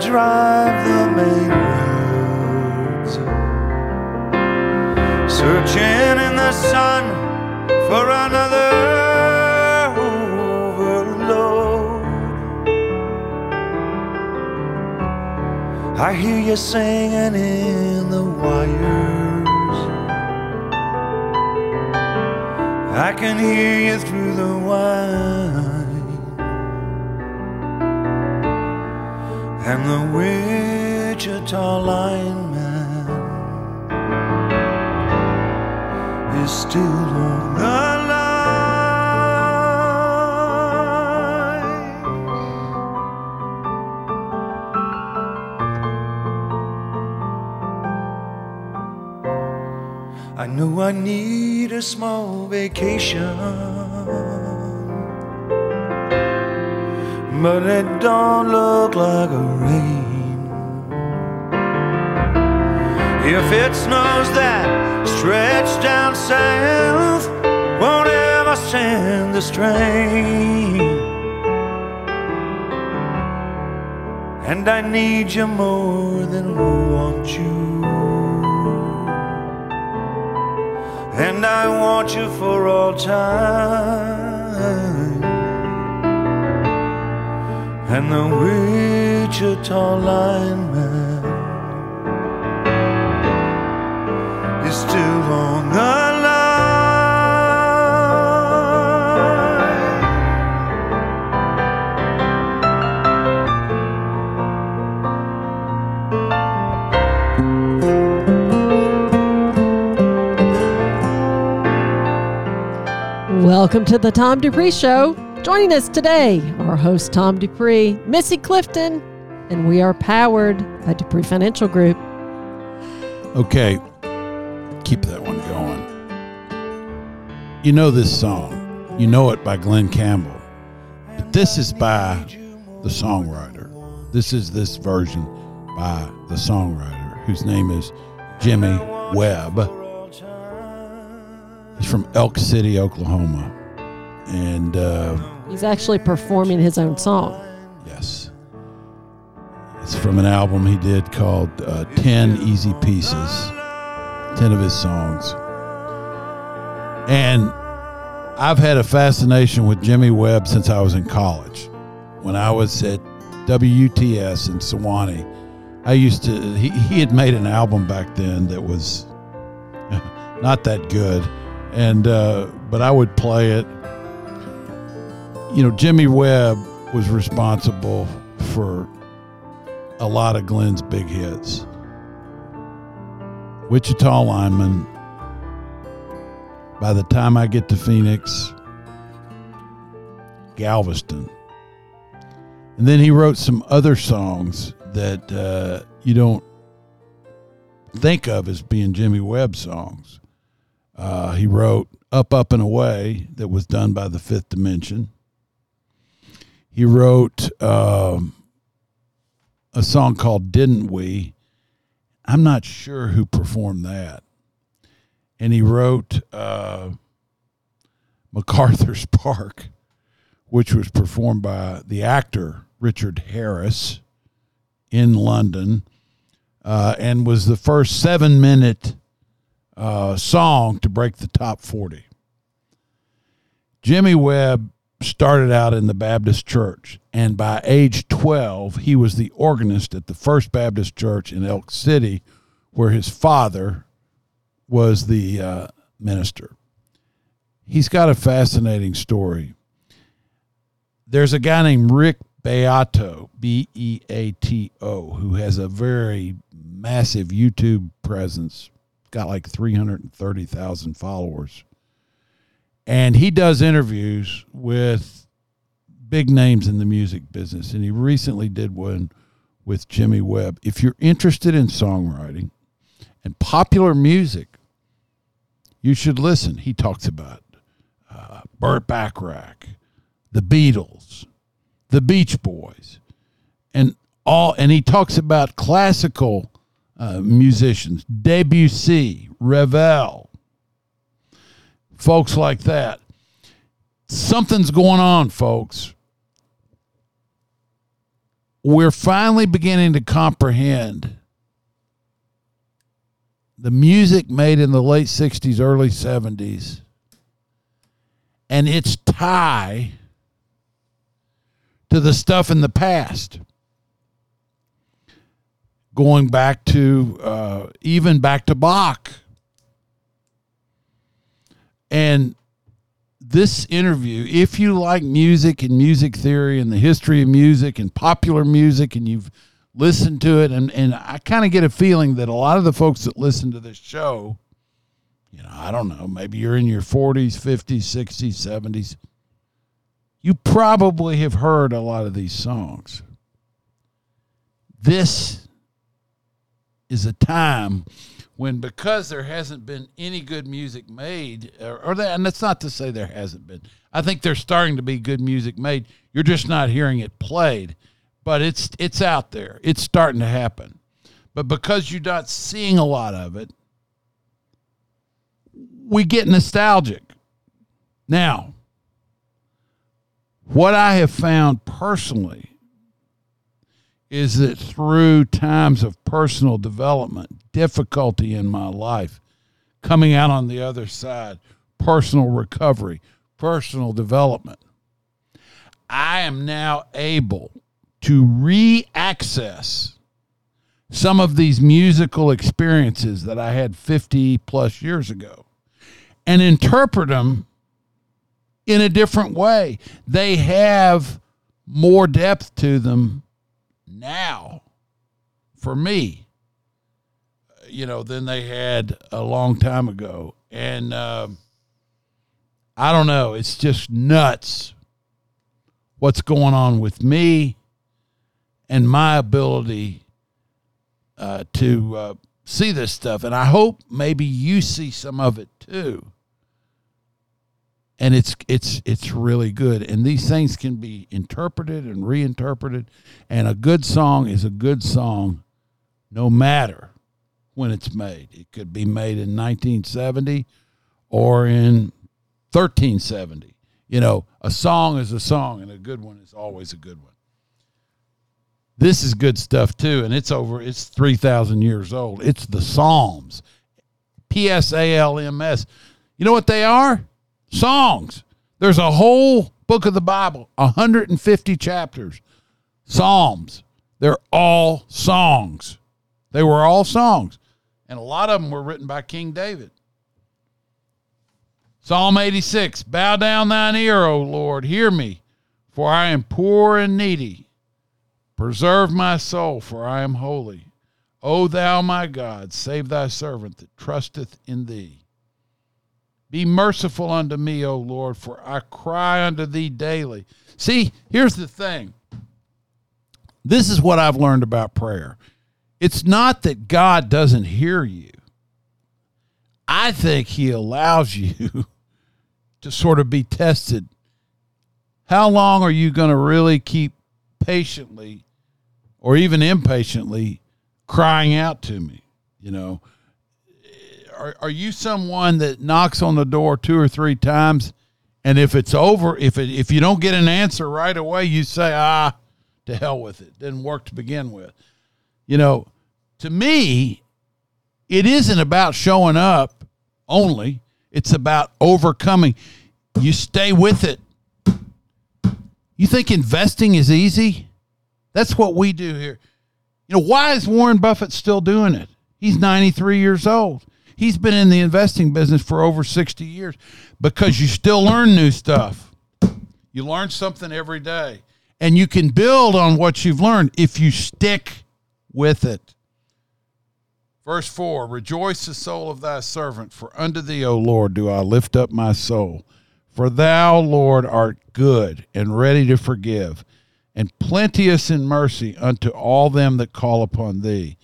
drive the main roads, searching in the sun for another overload. I hear you singing in the wires. I can hear you through the whine the Wichita lineman is still on the line. I know I need a small vacation, but it don't look like a rain. If it snows that stretch down south, won't ever send the strain. And I need you more than want you. and I want you for all time. And the Wichita lineman is still on the line. Welcome to the Tom Dupree Show. Joining us today, our host Tom Dupree, Missy Clifton, and we are powered by Dupree Financial Group. Okay, keep that one going. You know this song. You know it by Glen Campbell. But this is by the songwriter. This is this version by the songwriter, whose name is Jimmy Webb. He's from Elk City, Oklahoma. And uh, He's actually performing his own song. Yes. It's from an album he did called uh, 10 Easy Pieces, 10 of his songs. And I've had a fascination with Jimmy Webb since I was in college. When I was at WUTS in Sewanee, I used to, he, he had made an album back then that was not that good. And, uh, but I would play it you know, Jimmy Webb was responsible for a lot of Glen's big hits. Wichita lineman. By the time I get to Phoenix, Galveston. And then he wrote some other songs that uh, you don't think of as being Jimmy Webb songs. Uh, he wrote Up, Up, and Away, that was done by the Fifth Dimension. He wrote um, a song called Didn't We? I'm not sure who performed that. And he wrote uh, MacArthur's Park, which was performed by the actor Richard Harris in London uh, and was the first seven minute uh, song to break the top 40. Jimmy Webb started out in the Baptist church, and by age 12, he was the organist at the First Baptist Church in Elk City, where his father was the uh, minister. He's got a fascinating story. There's a guy named Rick Beato, B E A T O, who has a very massive YouTube presence, got like 330,000 followers and he does interviews with big names in the music business and he recently did one with Jimmy Webb. If you're interested in songwriting and popular music, You should listen. He talks about uh, Burt Bacharach, the Beatles, the Beach Boys, and all. And he talks about classical uh, musicians, Debussy, Ravel, folks like that. Something's going on, folks. We're finally beginning to comprehend the music made in the late 60s, early 70s, and its tie to the stuff in the past. Going back to uh, even back to Bach. And this interview, if you like music and music theory and the history of music and popular music, and you've listened to it, and, and I kind of get a feeling that a lot of the folks that listen to this show, you know, I don't know, maybe you're in your 40s, 50s, 60s, 70s, you probably have heard a lot of these songs. This is a time when because there hasn't been any good music made or, or that, and that's not to say there hasn't been. I think there's starting to be good music made. You're just not hearing it played but it's it's out there. It's starting to happen. But because you're not seeing a lot of it we get nostalgic. Now what i have found personally is that through times of personal development, difficulty in my life, coming out on the other side, personal recovery, personal development, I am now able to re access some of these musical experiences that I had 50 plus years ago and interpret them in a different way. They have more depth to them now for me, you know, than they had a long time ago. And uh, I don't know, it's just nuts what's going on with me and my ability uh, to uh, see this stuff. And I hope maybe you see some of it too and it's it's it's really good. And these things can be interpreted and reinterpreted. And a good song is a good song no matter when it's made. It could be made in 1970 or in 1370 you know a song is a song and a good one is always a good one. This is good stuff too and it's over it's 3000 years old. It's the psalms. P-s-a-l-m-s you know what they are songs. There's a whole book of the Bible, 150 chapters, Psalms. They're all songs. They were all songs. And a lot of them were written by King David. Psalm 86 Bow down thine ear, O Lord, hear me, for I am poor and needy. Preserve my soul, for I am holy. O thou my God, save thy servant that trusteth in thee. Be merciful unto me, O Lord, for I cry unto thee daily. See, here's the thing. This is what I've learned about prayer. It's not that God doesn't hear you. I think he allows you to sort of be tested. How long are you going to really keep patiently or even impatiently crying out to me? You know, are, are you someone that knocks on the door two or three times and if it's over if it if you don't get an answer right away you say ah to hell with it. Didn't work to begin with. You know to me it isn't about showing up only. It's about overcoming. You stay with it. You think investing is easy? That's what we do here. You know why is warren buffett still doing it? He's 93 years old He's been in the investing business for over 60 years because you still learn new stuff. You learn something every day. And you can build on what you've learned if you stick with it. Verse 4 Rejoice the soul of thy servant, for unto thee, O Lord, do I lift up my soul. For thou, Lord, art good and ready to forgive, and plenteous in mercy unto all them that call upon thee.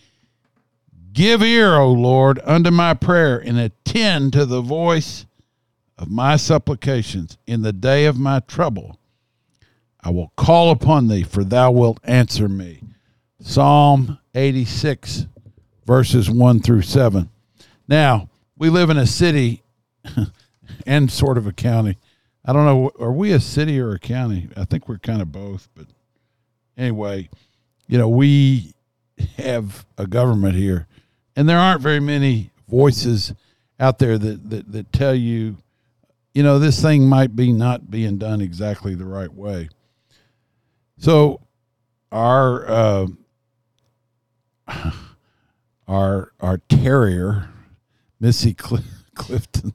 Give ear, O Lord, unto my prayer, and attend to the voice of my supplications in the day of my trouble. I will call upon thee, for thou wilt answer me. Psalm 86, verses 1 through 7. Now, we live in a city and sort of a county. I don't know, are we a city or a county? I think we're kind of both, but anyway, you know, we have a government here, and there aren't very many voices out there that, that, that tell you, you know, this thing might be not being done exactly the right way. So, our uh, our our terrier, Missy Cl- Clifton.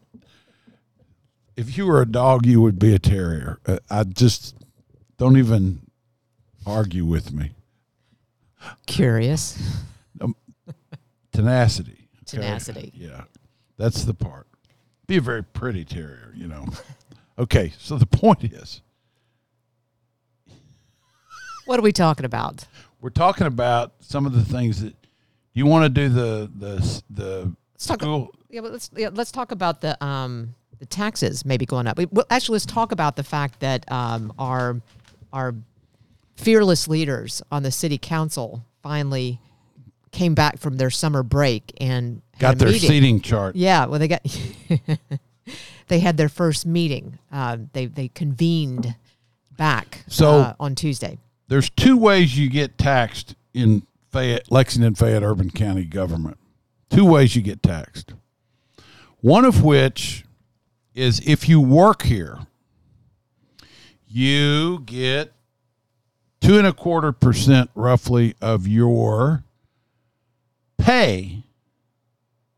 If you were a dog, you would be a terrier. Uh, I just don't even argue with me. Curious. Tenacity. okay? Tenacity. Yeah, that's the part. Be a very pretty terrier, you know. okay, so the point is, What are we talking about? we're talking about some of the things that you want to do. The the the Let's talk. school. Yeah, but let's yeah, let's talk about the um the taxes maybe going up. We- Well, actually, let's talk about the fact that um our our fearless leaders on the city council finally came back from their summer break and Got their meeting. seating chart. Yeah, well, they got they had their first meeting. Uh, they they convened back So- uh, on Tuesday. there's two ways you get taxed in Fayette, Lexington, Fayette Urban County government. Two ways you get taxed. One of which is if you work here, you get two and a quarter percent roughly of your pay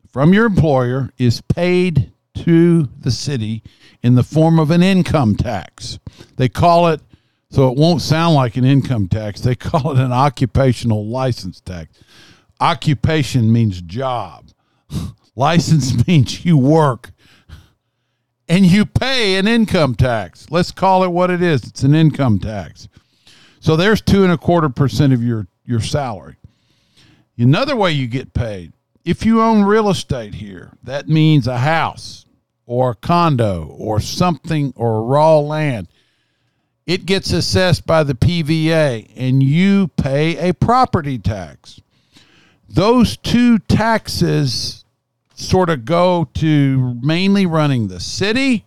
from your employer is paid to the city in the form of an income tax. They call it so it won't sound like an income tax. They call it an occupational license tax. Occupation means job. License means you work and you pay an income tax. Let's call it what it is. It's an income tax. So there's two and a quarter percent of your, your salary. Another way you get paid, if you own real estate here, that means a house or a condo or something or raw land it gets assessed by the PVA and you pay a property tax. Those two taxes sort of go to mainly running the city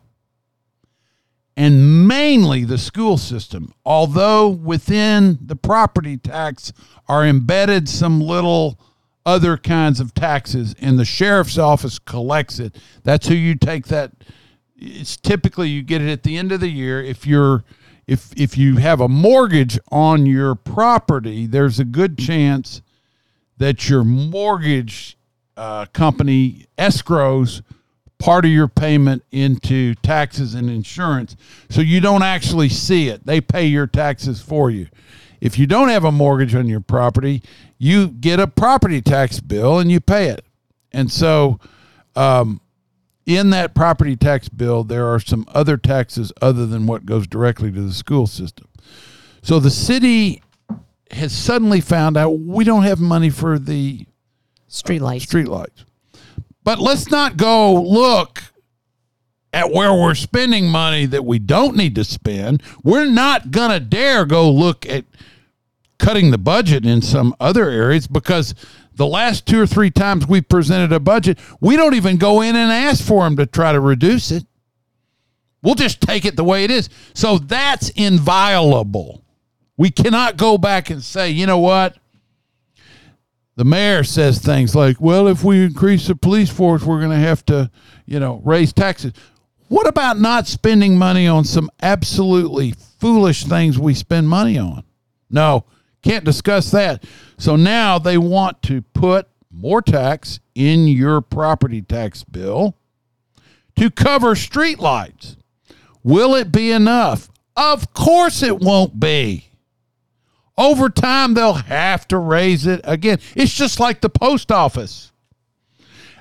and mainly the school system. Although within the property tax are embedded some little other kinds of taxes and the sheriff's office collects it. That's who you take that it's typically you get it at the end of the year if you're if if you have a mortgage on your property there's a good chance that your mortgage uh, company escrows part of your payment into taxes and insurance so you don't actually see it they pay your taxes for you if you don't have a mortgage on your property you get a property tax bill and you pay it and so um, in that property tax bill, there are some other taxes other than what goes directly to the school system. So the city has suddenly found out we don't have money for the Streetlights. streetlights. But let's not go look at where we're spending money that we don't need to spend. We're not going to dare go look at cutting the budget in some other areas because the last two or three times we presented a budget, we don't even go in and ask for them to try to reduce it. We'll just take it the way it is. So that's inviolable. We cannot go back and say, you know what? The mayor says things like, well, if we increase the police force, we're going to have to, you know, raise taxes. What about not spending money on some absolutely foolish things we spend money on? No, can't discuss that. So now they want to put more tax in your property tax bill to cover streetlights. Will it be enough? Of course it won't be. Over time, they'll have to raise it again. It's just like the post office.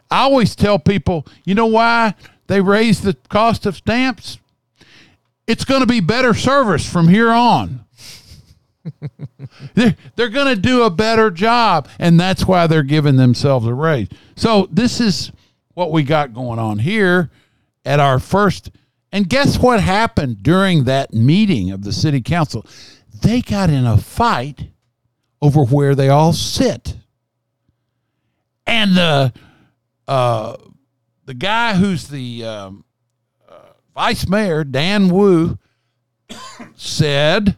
I always tell people, you know why they raise the cost of stamps? It's going to be better service from here on. they're they're going to do a better job, and that's why they're giving themselves a raise. So this is what we got going on here at our first. And guess what happened during that meeting of the city council? They got in a fight over where they all sit, and the uh, the guy who's the um, uh, vice mayor, Dan Wu, said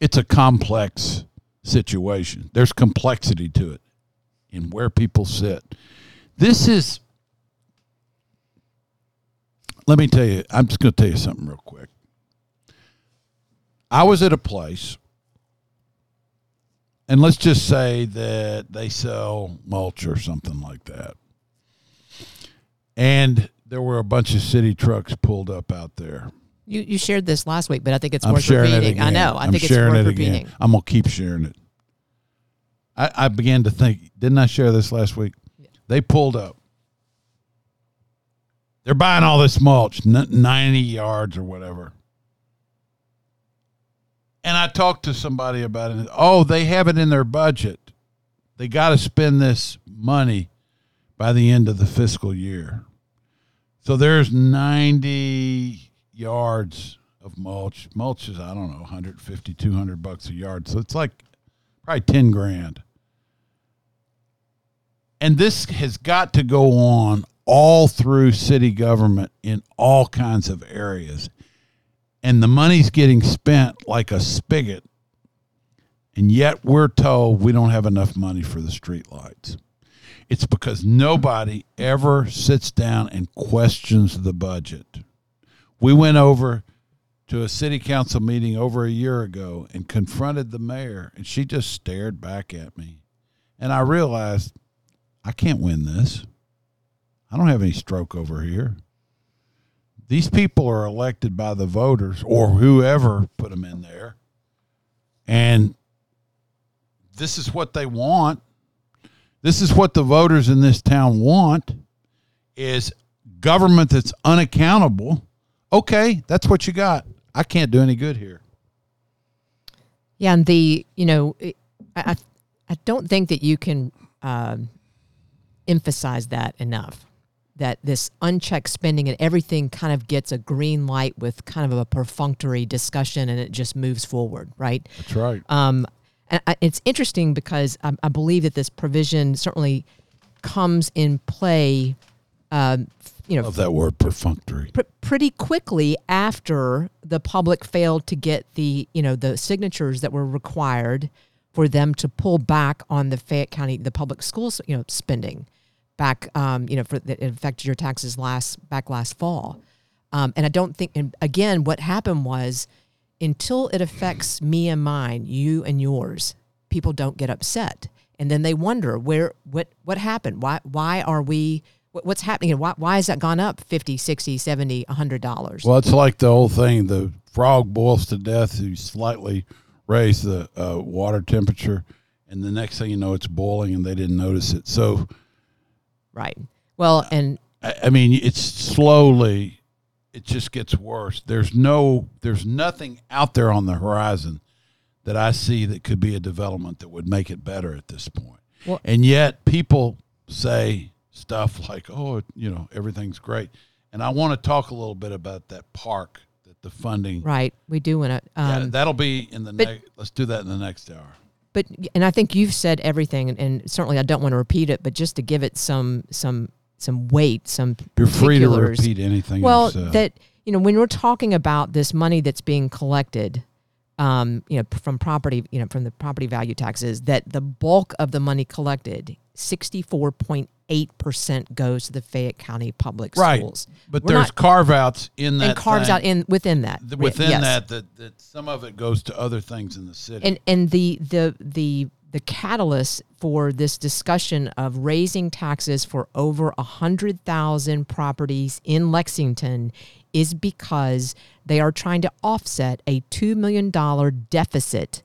it's a complex situation. There's complexity to it in where people sit. This is, let me tell you, I'm just going to tell you something real quick. I was at a place, and let's just say that they sell mulch or something like that. And there were a bunch of city trucks pulled up out there. You you shared this last week, but I think it's I'm worth repeating. I know. I I'm think it's worth it repeating. again. I'm gonna keep sharing it. I, I began to think, didn't I share this last week? They pulled up. They're buying all this mulch, 90 yards or whatever. And I talked to somebody about it. Oh, they have it in their budget. They got to spend this money by the end of the fiscal year. So there's 90 yards of mulch. Mulch is, I don't know, 150, 200 bucks a yard. So it's like probably 10 grand. And this has got to go on all through city government in all kinds of areas. And the money's getting spent like a spigot. And yet we're told we don't have enough money for the streetlights. It's because nobody ever sits down and questions the budget. We went over to a city council meeting over a year ago and confronted the mayor, and she just stared back at me. And I realized I can't win this. I don't have any stroke over here. These people are elected by the voters or whoever put them in there. And this is what they want. This is what the voters in this town want is government that's unaccountable. Okay, that's what you got. I can't do any good here. Yeah, and the you know, I I, don't think that you can um, emphasize that enough. That this unchecked spending and everything kind of gets a green light with kind of a perfunctory discussion, and it just moves forward, right? That's right. Um, and I, it's interesting because I, I believe that this provision certainly comes in play. Um, you know, Love that word perfunctory. pr- pretty quickly after the public failed to get the you know the signatures that were required for them to pull back on the Fayette County the public schools you know spending back um, you know for that affected your taxes last back last fall um, and I don't think and again what happened was until it affects me and mine you and yours people don't get upset and then they wonder where what what happened why why are we what- what's happening and why, why has that gone up 50 60 70 100 dollars Well, it's like the old thing: the frog boils to death. You slightly raise the uh, water temperature, and the next thing you know, it's boiling, and they didn't notice it. So, right well and I, I mean, it's slowly. It just gets worse. There's no, there's nothing out there on the horizon that I see that could be a development that would make it better at this point. Well- and yet, people say stuff like, "Oh, you know, everything's great," and I want to talk a little bit about that park that the funding right we do want to Yeah, um, that'll be in the next. Let's do that in the next hour. But and I think you've said everything, and, and certainly I don't want to repeat it, but just to give it some some some weight, some You're free to repeat anything. Well, I've said. that you know when we're talking about this money that's being collected, um, you know, from property, you know, from the property value taxes, that the bulk of the money collected, sixty four point eight percent goes to the Fayette County Public right, Schools, but We're there's not- carve outs in that and carves thing, out in within that. th- within yes. that, that that some of it goes to other things in the city. and and the the the the catalyst for this discussion of raising taxes for over a hundred thousand properties in Lexington is because they are trying to offset a two million dollar deficit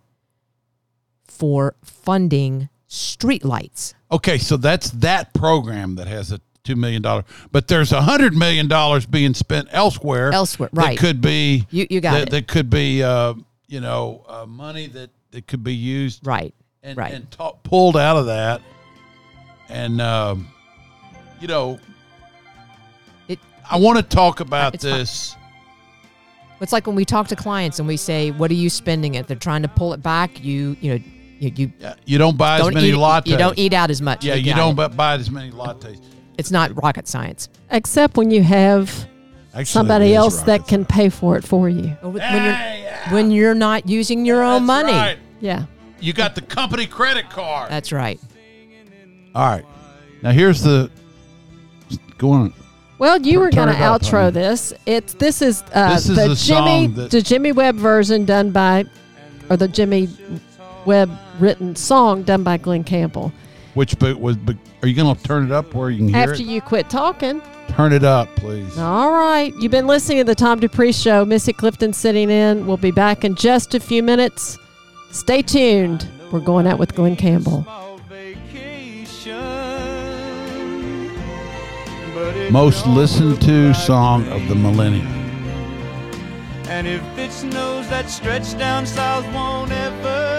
for funding streetlights. Okay, so that's that program that has a two million dollar, but there's a hundred million dollars being spent elsewhere. Elsewhere, that right. could be You you got that, it. that could be uh, you know, uh, money that, that could be used Right. and, right. and ta- pulled out of that. And, um, you know, It- I want to talk about It's fine. this. It's like when we talk to clients and we say, "What are you spending it?" They're trying to pull it back. You, you know, you, you Yeah, You don't buy as don't many eat. lattes. You don't eat out as much. Yeah, you got don't it. buy as many lattes. It's not rocket science. Except when you have Actually, somebody else that rocket can pay for it for you. When you're yeah. when you're not using your own That's money. right. Yeah. You got the company credit card. That's right. All right. Now here's the go on. Well, you were going to turn it up, outro honey. this. It's this is uh, This is the the Jimmy that- the Jimmy Webb version done by, or the Jimmy Webb written song done by Glen Campbell. Which but was but are you gonna turn it up where you can hear After it? you quit talking. turn it up, please. All right. You've been listening to the Tom Dupree Show. Missy Clifton sitting in. We'll be back in just a few minutes. Stay tuned. We're going out with Glen Campbell. Small vacation, but it Most listened to song of the millennium. And if it snows, that stretch down south won't ever stand the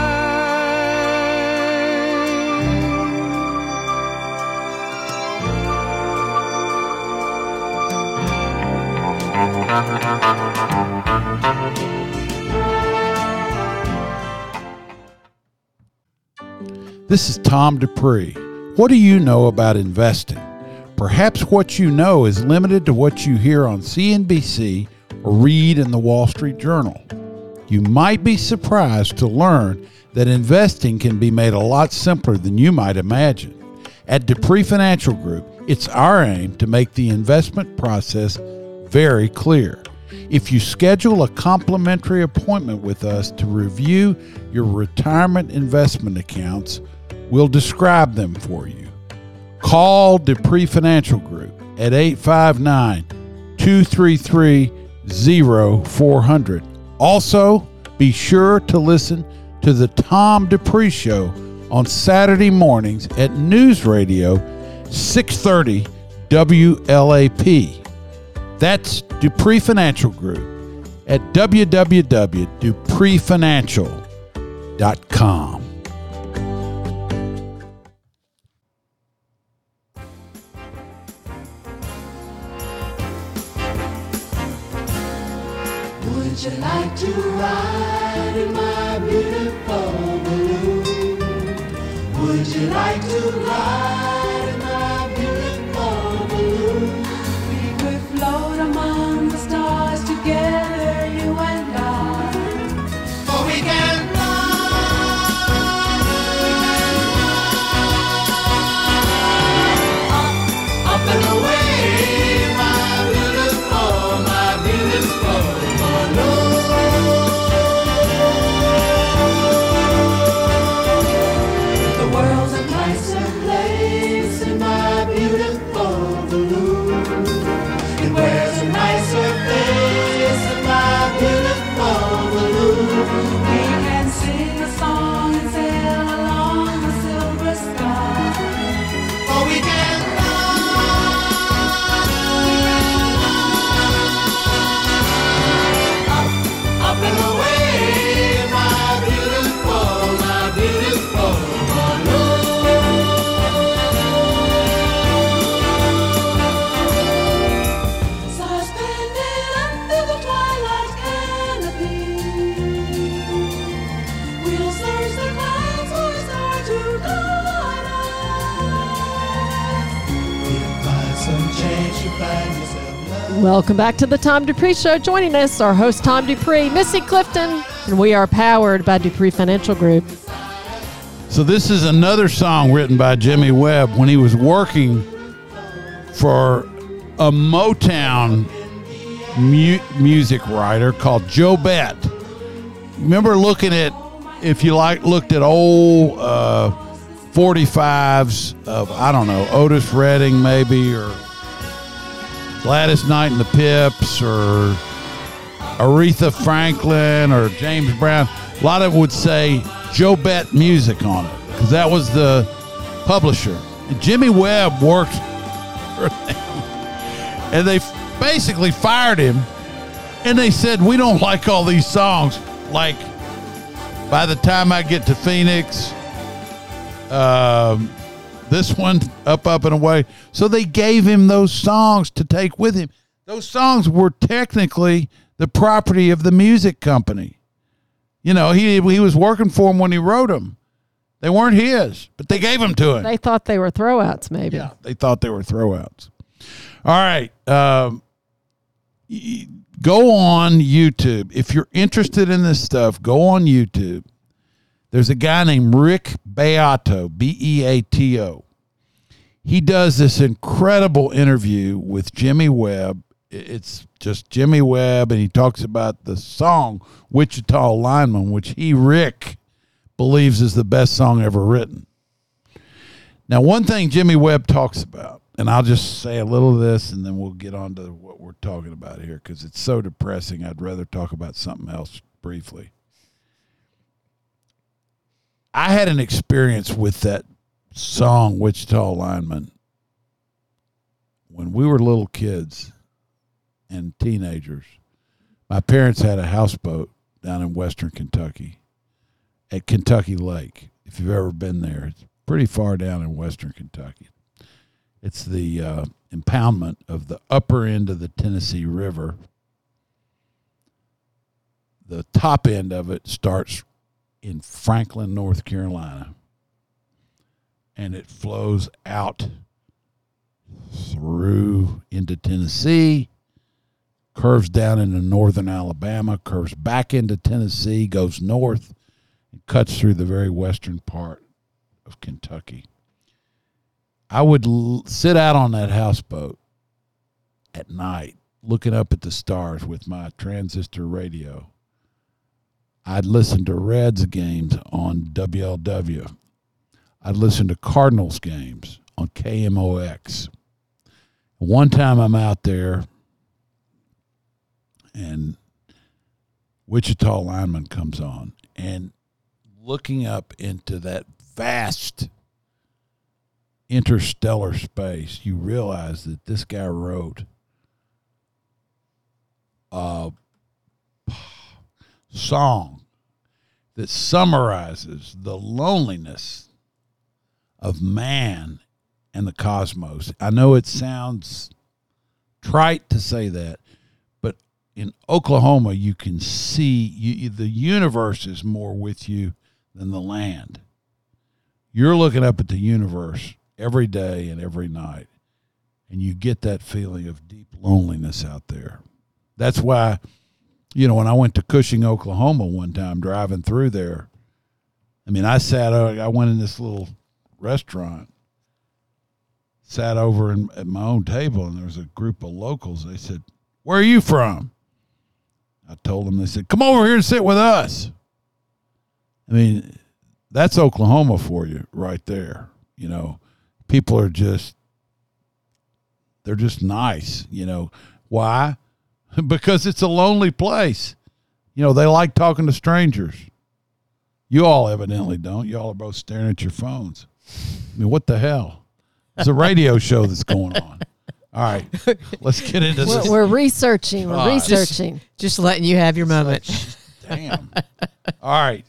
This is Tom Dupree. What do you know about investing? Perhaps what you know is limited to what you hear on CNBC or read in the Wall Street Journal. You might be surprised to learn that investing can be made a lot simpler than you might imagine. At Dupree Financial Group, it's our aim to make the investment process very clear. If you schedule a complimentary appointment with us to review your retirement investment accounts, we'll describe them for you. Call Dupree Financial Group at 859 233 0400. Also, be sure to listen to the Tom Dupree Show on Saturday mornings at News Radio 630 WLAP. That's Dupree Financial Group at www.dupreefinancial.com. Would you like to ride in my beautiful balloon? Would you like to ride Welcome back to the Tom Dupree Show. Joining us, our host Tom Dupree, Missy Clifton, and we are powered by Dupree Financial Group. So this is another song written by Jimmy Webb when he was working for a Motown mu- music writer called Jobete. Remember looking at if you like looked at old uh, 45s of I don't know Otis Redding maybe or Gladys Knight and the Pips or Aretha Franklin or James Brown. A lot of would say Jobete Music on it because that was the publisher. And Jimmy Webb worked for them, and they basically fired him. And they said, "We don't like all these songs. Like, by the time I get to Phoenix, um, this one up, up and away." So they gave him those songs to take with him. Those songs were technically the property of the music company. You know, he he was working for him when he wrote them. They weren't his, but they gave them to him. They thought they were throwouts, maybe. Yeah, they thought they were throwouts. All right. Um, go on YouTube. If you're interested in this stuff, go on YouTube. There's a guy named Rick Beato, B E A T O. He does this incredible interview with Jimmy Webb. It's just Jimmy Webb, and he talks about the song Wichita Lineman, which he, Rick, believes is the best song ever written. Now, one thing Jimmy Webb talks about, and I'll just say a little of this and then we'll get on to what we're talking about here because it's so depressing. I'd rather talk about something else briefly. I had an experience with that song, Wichita Lineman, when we were little kids and teenagers. My parents had a houseboat down in western Kentucky at Kentucky Lake. If you've ever been there, it's pretty far down in western Kentucky. It's the uh, impoundment of the upper end of the Tennessee River. The top end of it starts in Franklin, North Carolina, and it flows out through into Tennessee, curves down into northern Alabama, curves back into Tennessee, goes north, and cuts through the very western part of Kentucky. I would l- sit out on that houseboat at night, looking up at the stars with my transistor radio. I'd listen to Reds games on WLW. I'd listen to Cardinals games on KMOX. One time I'm out there and Wichita lineman comes on and looking up into that vast interstellar space, you realize that this guy wrote a song that summarizes the loneliness of man and the cosmos. I know it sounds trite to say that, but in Oklahoma, you can see you, the universe is more with you than the land. You're looking up at the universe every day and every night, and you get that feeling of deep loneliness out there. That's why, you know, when I went to Cushing, Oklahoma one time driving through there, I mean, I sat, I went in this little restaurant, sat over in, at my own table, and there was a group of locals. They said, Where are you from? I told them, they said, Come over here and sit with us. I mean, that's Oklahoma for you right there. You know, people are just, they're just nice. You know, why? because it's a lonely place. You know, they like talking to strangers. You all evidently don't. You all are both staring at your phones. I mean, what the hell? It's a radio show that's going on. All right, let's get into We're, this. we're researching. We're God. researching. Just letting you have your moment. Damn. All right.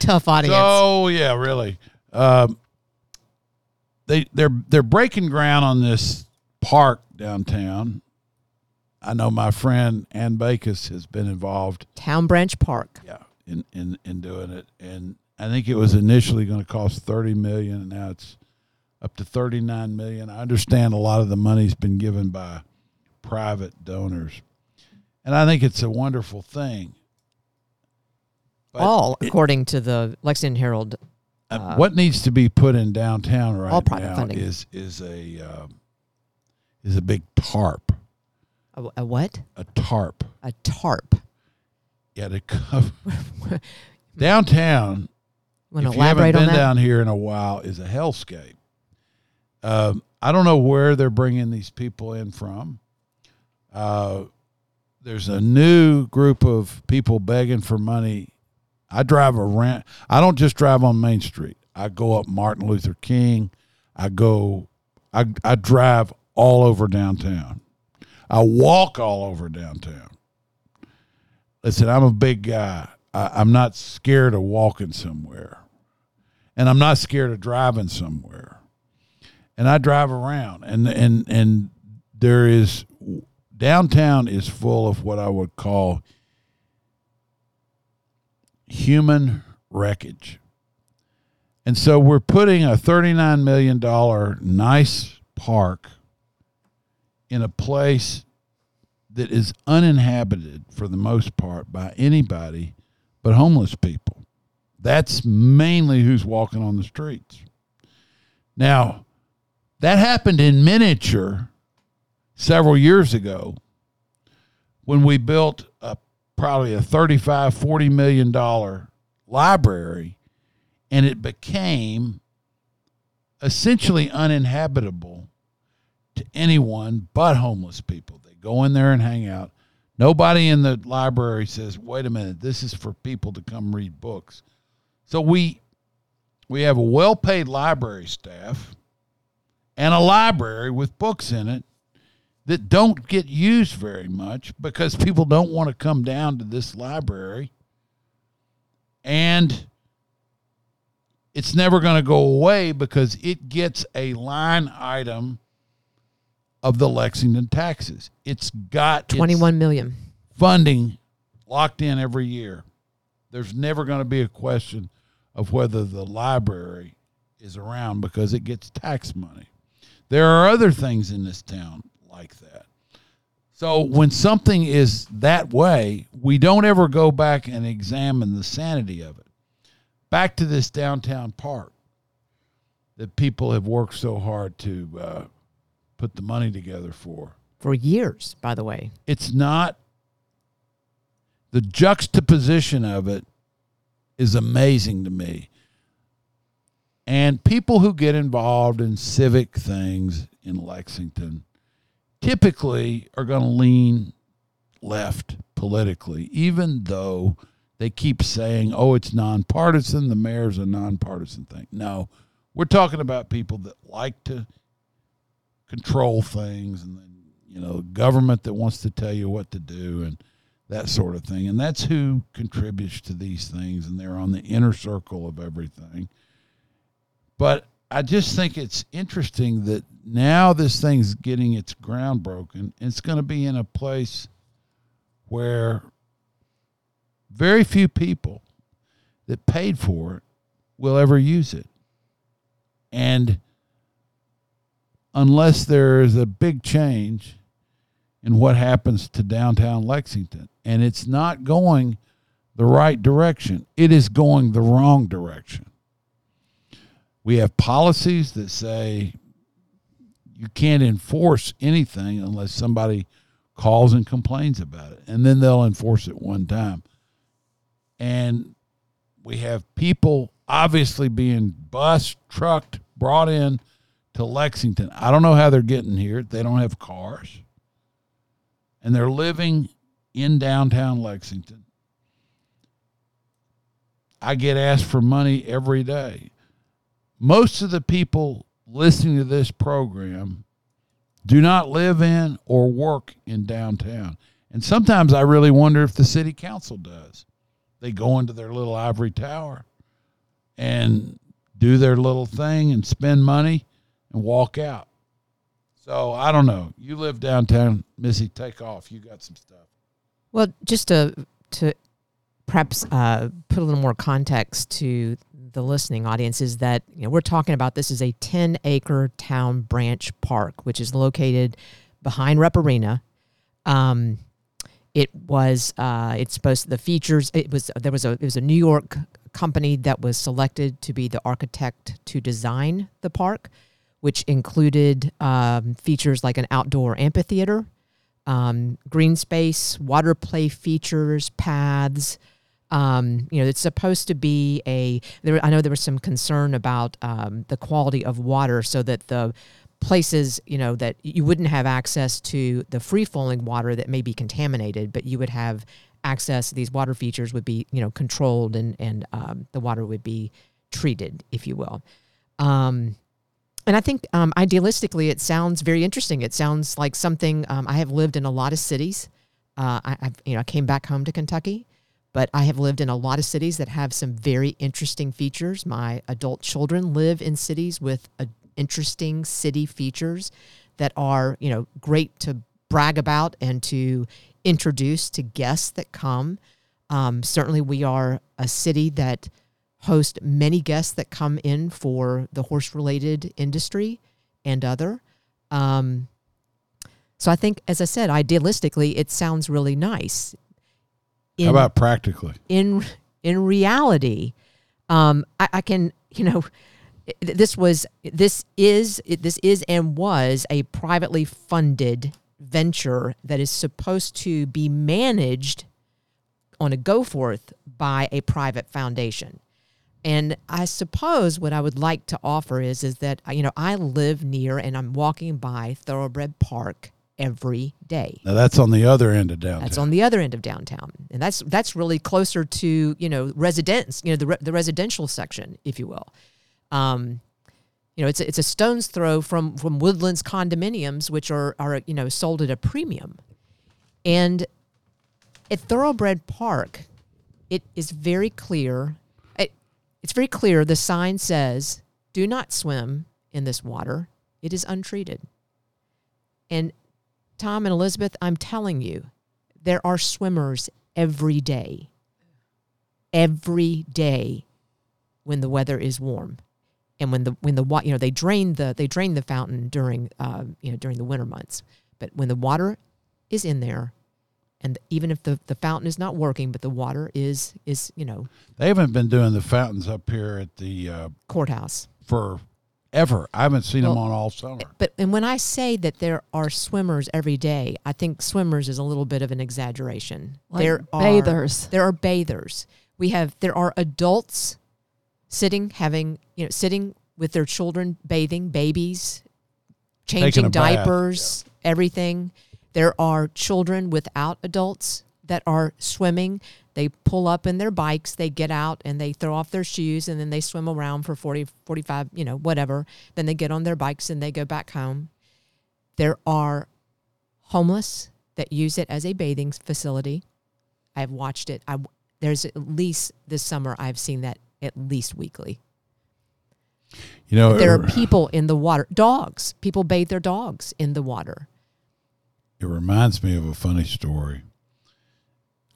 Tough audience. Oh yeah, really. Um, they they're they're breaking ground on this park downtown. I know my friend Ann Bakhaus has been involved. Town Branch Park. Yeah, in in in doing it, and I think it was initially going to cost thirty million, and now it's up to thirty nine million. I understand a lot of the money's been given by private donors, and I think it's a wonderful thing. But All according to the Lexington Herald. Uh, what needs to be put in downtown right all now funding. is is a um, is a big tarp, A, a what? a tarp. A tarp. Yeah, to cover downtown. Want to if you haven't been down here in a while, is a hellscape. Um, I don't know where they're bringing these people in from. Uh, there's a new group of people begging for money. I drive around. I don't just drive on Main Street. I go up Martin Luther King. I go. I I drive all over downtown. I walk all over downtown. Listen, I'm a big guy. I, I'm not scared of walking somewhere, and I'm not scared of driving somewhere. And I drive around, and and and there is downtown is full of what I would call human wreckage. And so we're putting a $39 million nice park in a place that is uninhabited for the most part by anybody but homeless people. That's mainly who's walking on the streets. Now, that happened in miniature several years ago when we built a probably a 35 40 million dollar library and it became essentially uninhabitable to anyone but homeless people. They go in there and hang out. Nobody in the library says wait a minute this is for people to come read books. So we we have a well-paid library staff and a library with books in it that don't get used very much because people don't want to come down to this library. And it's never going to go away because it gets a line item of the Lexington taxes. It's got its Twenty-one million. funding locked in every year. There's never going to be a question of whether the library is around because it gets tax money. There are other things in this town like that. So when something is that way, we don't ever go back and examine the sanity of it. Back to this downtown park that people have worked so hard to uh, put the money together for For years, by the way. it's not the juxtaposition of it is amazing to me. And people who get involved in civic things in Lexington typically are going to lean left politically, even though they keep saying, oh, it's nonpartisan. The mayor's a nonpartisan thing. No, we're talking about people that like to control things and you know, government that wants to tell you what to do and that sort of thing. And that's who contributes to these things. And they're on the inner circle of everything. But I just think it's interesting that now this thing's getting its ground broken. It's going to be in a place where very few people that paid for it will ever use it. And unless there is a big change in what happens to downtown Lexington, and it's not going the right direction, it is going the wrong direction. We have policies that say you can't enforce anything unless somebody calls and complains about it, and then they'll enforce it one time. And we have people obviously being bused, trucked, brought in to Lexington. I don't know how they're getting here. They don't have cars. And they're living in downtown Lexington. I get asked for money every day. Most of the people listening to this program do not live in or work in downtown. And sometimes I really wonder if the city council does. They go into their little ivory tower and do their little thing and spend money and walk out. So I don't know. You live downtown, Missy. Take off. You got some stuff. Well, just to to perhaps uh, put a little more context to the listening audience is that you know we're talking about this is a 10 acre town branch park, which is located behind Rupp Arena. Um, it was uh, it's supposed to, the features. It was there was a it was a New York company that was selected to be the architect to design the park, which included um, features like an outdoor amphitheater, um, green space, water play features, paths, Um, you know, it's supposed to be a. There, I know there was some concern about um, the quality of water, so that the places, you know, that you wouldn't have access to the free flowing water that may be contaminated, but you would have access. These water features would be, you know, controlled, and and um, the water would be treated, if you will. Um, and I think um, idealistically, it sounds very interesting. It sounds like something um, I have lived in a lot of cities. Uh, I, I've, you know, I came back home to Kentucky, but I have lived in a lot of cities that have some very interesting features. My adult children live in cities with a, interesting city features that are, you know, great to brag about and to introduce to guests that come. Um, certainly, we are a city that host many guests that come in for the horse related industry and other. Um, so I think, as I said, idealistically, it sounds really nice. In, How about practically? in in reality, um, I, I can you know this was this is this is and was a privately funded venture that is supposed to be managed on a go forth by a private foundation. And I suppose what I would like to offer is is that you know I live near and I'm walking by Thoroughbred Park every day. Now that's on the other end of downtown. That's on the other end of downtown, and that's that's really closer to you know residents, you know the re- the residential section, if you will. Um, you know, it's a, it's a stone's throw from from Woodlands condominiums, which are are you know sold at a premium, and at Thoroughbred Park, it is very clear. It, it's very clear. The sign says, "Do not swim in this water. It is untreated." And Tom and Elizabeth, I'm telling you, there are swimmers every day. Every day when the weather is warm. And when the when the wa- you know they drain the they drain the fountain during uh, you know during the winter months, but when the water is in there, and even if the, the fountain is not working, but the water is is you know They haven't been doing the fountains up here at the uh, courthouse. for ever. I haven't seen them on all summer. But and when I say that there are swimmers every day, I think swimmers is a little bit of an exaggeration. Like there are bathers. There are bathers. We have there are adults sitting having you know sitting with their children bathing, babies, changing a bath, diapers, everything. There are children without adults that are swimming. They pull up in their bikes, they get out and they throw off their shoes and then they swim around for 40, 45, you know, whatever. Then they get on their bikes and they go back home. There are homeless that use it as a bathing facility. I've watched it. I, there's at least this summer, I've seen that at least weekly. You know, There are uh, people in the water, dogs. People bathe their dogs in the water. It reminds me of a funny story.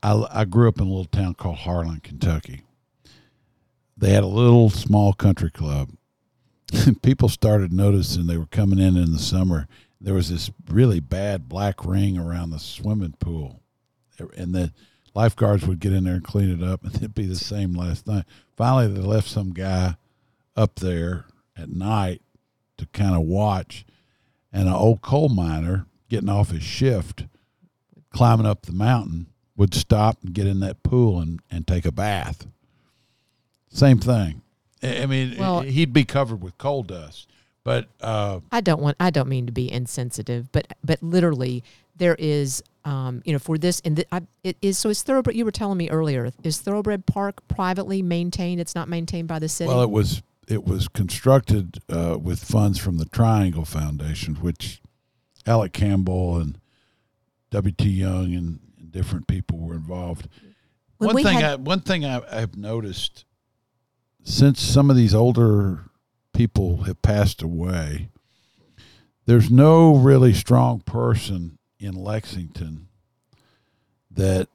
I, I grew up in a little town called Harlan, Kentucky. They had a little small country club. People started noticing they were coming in in the summer. There was this really bad black ring around the swimming pool, and the lifeguards would get in there and clean it up, and it'd be the same last night. Finally, they left some guy up there at night to kind of watch, and an old coal miner getting off his shift, climbing up the mountain, would stop and get in that pool and, and take a bath. Same thing. I mean, Well- he'd be covered with coal dust, but uh, I don't want I don't mean to be insensitive, but but literally there is um, you know for this and th- I, it is so is thoroughbred. You were telling me earlier is Thoroughbred Park privately maintained? It's not maintained by the city. well, it was it was constructed uh, with funds from the Triangle Foundation, which Alec Campbell and W. T. Young and, and different people were involved. When one we thing had- I, one thing I, I've noticed since some of these older people have passed away, there's no really strong person in Lexington that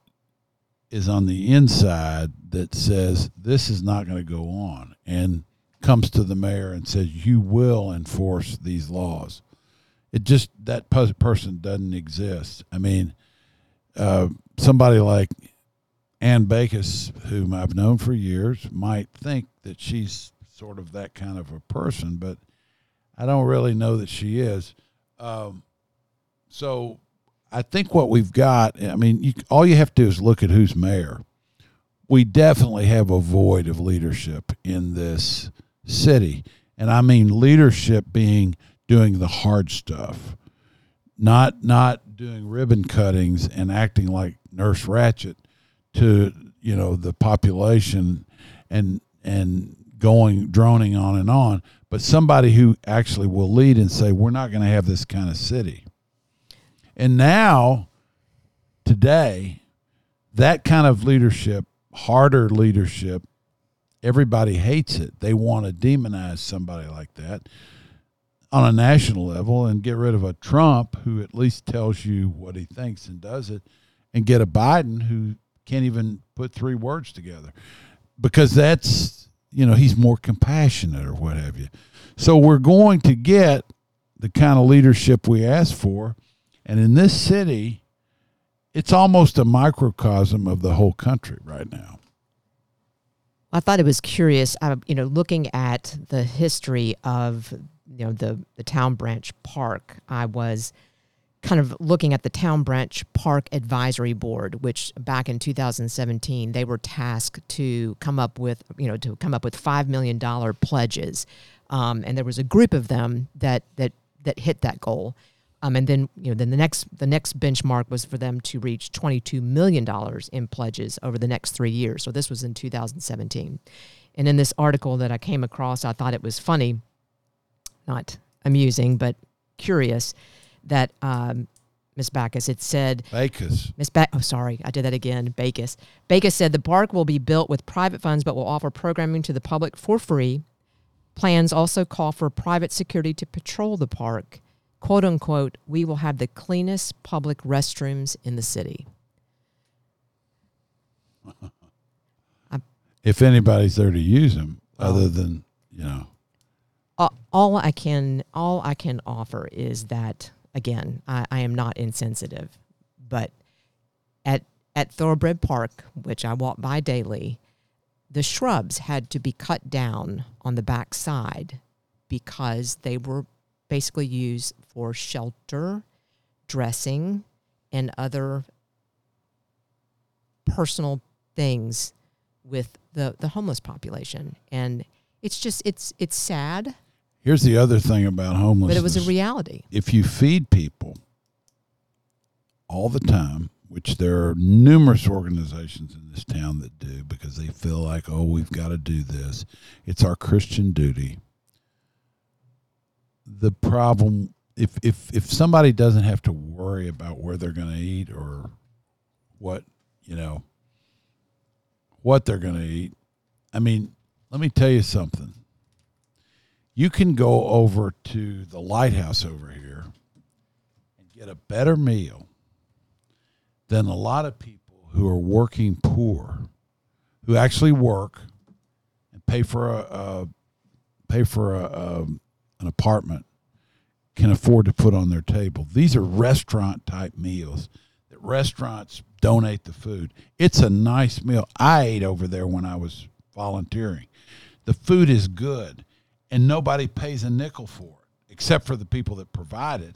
is on the inside that says this is not going to go on and comes to the mayor and says you will enforce these laws. It just that person doesn't exist. I mean, uh, somebody like Ann Bakhaus, whom I've known for years, might think that she's sort of that kind of a person, but I don't really know that she is. Um, so I think what we've got, I mean, you, all you have to do is look at who's mayor. we definitely have a void of leadership in this city. And I mean leadership being doing the hard stuff, not not doing ribbon cuttings and acting like Nurse Ratched to you know the population and and going droning on and on, but somebody who actually will lead and say we're not going to have this kind of city. And now today that kind of leadership, harder leadership, everybody hates it. They want to demonize somebody like that on a national level and get rid of a Trump who at least tells you what he thinks and does it, and get a Biden who can't even put three words together because that's, you know, he's more compassionate or what have you. So we're going to get the kind of leadership we asked for. And in this city, it's almost a microcosm of the whole country right now. I thought it was curious, uh, you know, looking at the history of you know the the Town Branch Park. I was kind of looking at the Town Branch Park Advisory Board, which back in 2017 they were tasked to come up with you know to come up with five million dollar pledges, um, and there was a group of them that that that hit that goal. Um, and then you know then the next the next benchmark was for them to reach 22 million dollars in pledges over the next three years. So this was in 2017. And in this article that I came across, I thought it was funny, not amusing, but curious that um, Ms. Backus had said Backus. Miss ba- oh, sorry, I did that again. Bakhaus. Bakhaus said the park will be built with private funds, but will offer programming to the public for free. Plans also call for private security to patrol the park. "Quote unquote," we will have the cleanest public restrooms in the city. If anybody's there to use them, other than, you know, all I can all I can offer is that again, I, I am not insensitive, but at at Thoroughbred Park, which I walk by daily, the shrubs had to be cut down on the back side because they were basically used for shelter, dressing, and other personal things with the, the homeless population. And it's just it's it's sad, here's the other thing about homelessness. but it was a reality. if you feed people all the time, which there are numerous organizations in this town that do because they feel like, oh, we've got to do this. It's our Christian duty. The problem if if if somebody doesn't have to worry about where they're going to eat or what, you know, what they're going to eat. I mean, let me tell you something. You can go over to the lighthouse over here and get a better meal than a lot of people who are working poor, who actually work and pay for a, a pay for a, a an apartment can afford to put on their table. These are restaurant type meals that restaurants donate the food. It's a nice meal. I ate over there when I was volunteering. The food is good and nobody pays a nickel for it except for the people that provide it.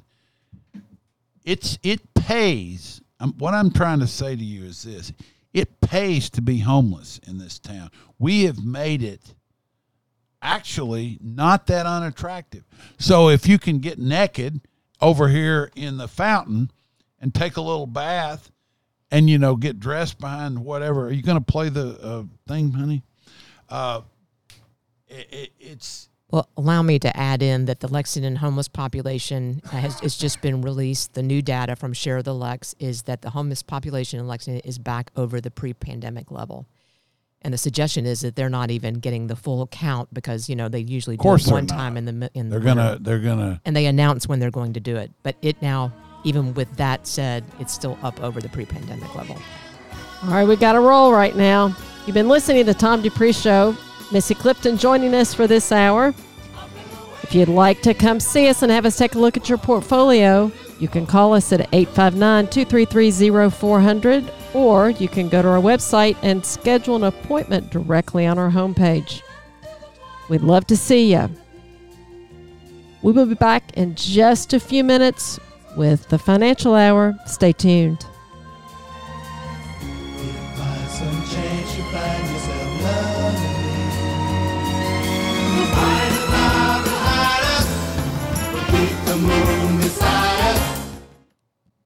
It's it pays. Um, what I'm trying to say to you is this: it pays to be homeless in this town. We have made it actually not that unattractive. So if you can get naked over here in the fountain and take a little bath and you know get dressed behind whatever, are you going to play the uh, thing, honey? Uh, it, it, it's Well, allow me to add in that the Lexington homeless population has it's just been released. The new data from Share the Lex is that the homeless population in Lexington is back over the pre-pandemic level. And the suggestion is that they're not even getting the full count because you know they usually do it they're one not. time in the in they're gonna winter. they're gonna and they announce when they're going to do it. But it now, even with that said, it's still up over the pre-pandemic level. All right, we got to roll right now. You've been listening to the Tom Dupree Show. Missy Clifton joining us for this hour. If you'd like to come see us and have us take a look at your portfolio, you can call us at 859 233 0400 or you can go to our website and schedule an appointment directly on our homepage. We'd love to see you. We will be back in just a few minutes with the financial hour. Stay tuned.